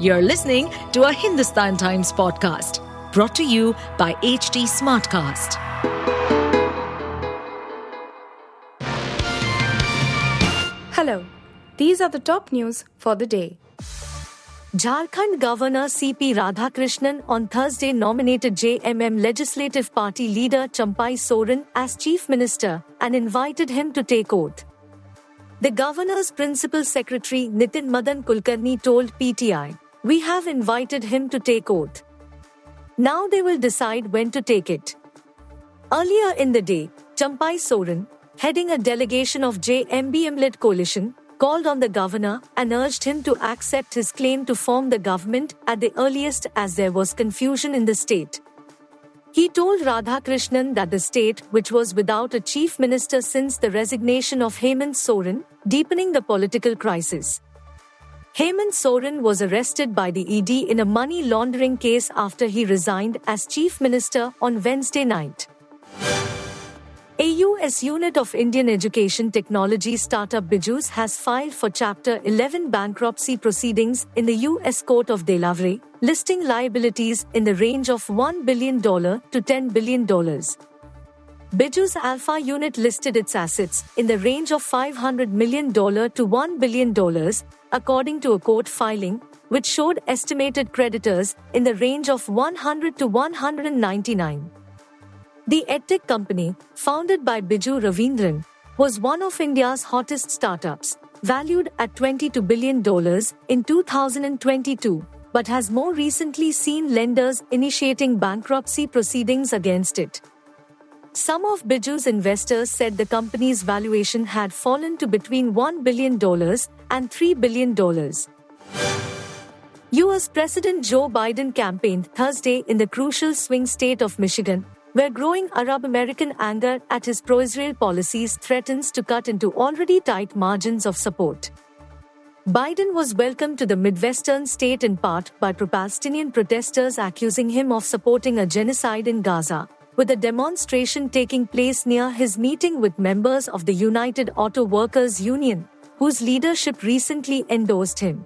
You're listening to a Hindustan Times podcast brought to you by HT Smartcast. Hello, these are the top news for the day. Jharkhand Governor CP Radhakrishnan on Thursday nominated JMM Legislative Party leader Champai Soren as Chief Minister and invited him to take oath. The governor's principal secretary Nitin Madan Kulkarni told PTI, We have invited him to take oath. Now they will decide when to take it. Earlier in the day, Champai Soren, heading a delegation of JMBM led coalition, called on the governor and urged him to accept his claim to form the government at the earliest as there was confusion in the state. He told Radhakrishnan that the state, which was without a chief minister since the resignation of Hemant Soren, deepening the political crisis. Hemant Soren was arrested by the ED in a money laundering case after he resigned as chief minister on Wednesday night. A US unit of Indian education technology startup Byju's has filed for Chapter 11 bankruptcy proceedings in the US Court of Delaware, listing liabilities in the range of $1 billion to $10 billion. Byju's Alpha unit listed its assets in the range of $500 million to $1 billion, according to a court filing, which showed estimated creditors in the range of 100 to 199. The EdTech company, founded by Byju Raveendran, was one of India's hottest startups, valued at $22 billion in 2022, but has more recently seen lenders initiating bankruptcy proceedings against it. Some of Byju's investors said the company's valuation had fallen to between $1 billion and $3 billion. US President Joe Biden campaigned Thursday in the crucial swing state of Michigan, where growing Arab American anger at his pro Israel policies threatens to cut into already tight margins of support. Biden was welcomed to the Midwestern state in part by pro Palestinian protesters accusing him of supporting a genocide in Gaza, with a demonstration taking place near his meeting with members of the United Auto Workers Union, whose leadership recently endorsed him.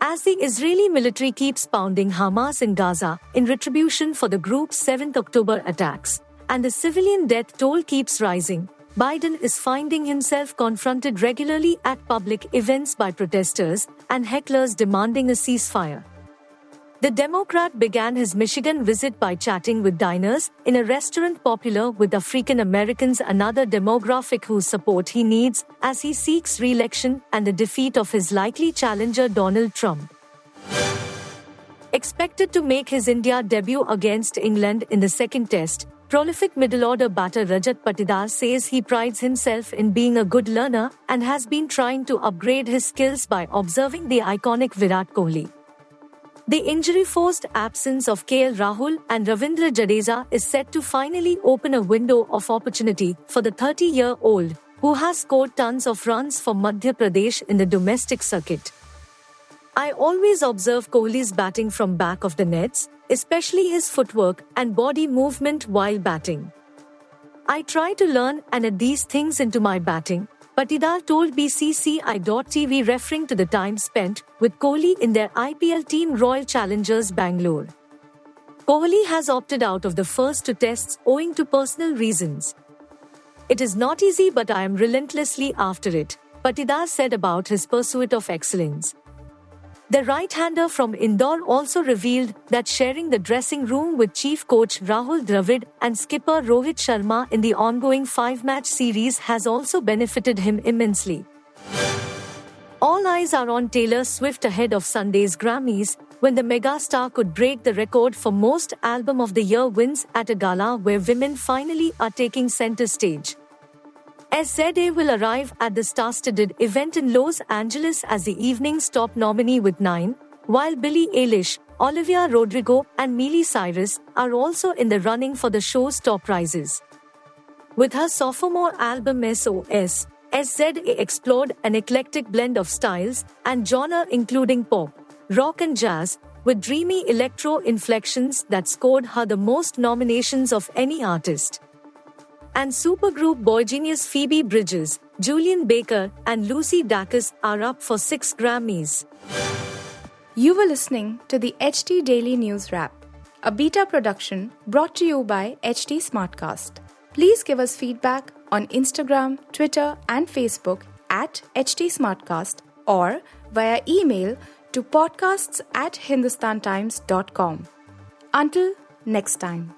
As the Israeli military keeps pounding Hamas in Gaza in retribution for the group's 7th October attacks, and the civilian death toll keeps rising, Biden is finding himself confronted regularly at public events by protesters and hecklers demanding a ceasefire. The Democrat began his Michigan visit by chatting with diners in a restaurant popular with African Americans, another demographic whose support he needs as he seeks re election and the defeat of his likely challenger Donald Trump. Expected to make his India debut against England in the second test, prolific middle order batter Rajat Patidar says he prides himself in being a good learner and has been trying to upgrade his skills by observing the iconic Virat Kohli. The injury forced absence of KL Rahul and Ravindra Jadeja is set to finally open a window of opportunity for the 30 year old, who has scored tons of runs for Madhya Pradesh in the domestic circuit. I always observe Kohli's batting from back of the nets, especially his footwork and body movement while batting. I try to learn and add these things into my batting, Patidar told BCCI.TV referring to the time spent with Kohli in their IPL team Royal Challengers Bangalore. Kohli has opted out of the first two tests owing to personal reasons. It is not easy, but I am relentlessly after it, Patidar said about his pursuit of excellence. The right hander from Indore also revealed that sharing the dressing room with chief coach Rahul Dravid and skipper Rohit Sharma in the ongoing five match series has also benefited him immensely. All eyes are on Taylor Swift ahead of Sunday's Grammys, when the megastar could break the record for most Album of the Year wins at a gala where women finally are taking center stage. SZA will arrive at the star-studded event in Los Angeles as the evening's top nominee with nine, while Billie Eilish, Olivia Rodrigo, and Miley Cyrus are also in the running for the show's top prizes. With her sophomore album SOS, SZA explored an eclectic blend of styles and genre including pop, rock and jazz, with dreamy electro inflections that scored her the most nominations of any artist and supergroup boygenius Phoebe Bridgers, Julien Baker, and Lucy Dacus are up for six Grammys. You were listening to the HT Daily News Wrap, a beta production brought to you by HT Smartcast. Please give us feedback on Instagram, Twitter, and Facebook at HT Smartcast or via email to podcasts at hindustantimes.com. Until next time.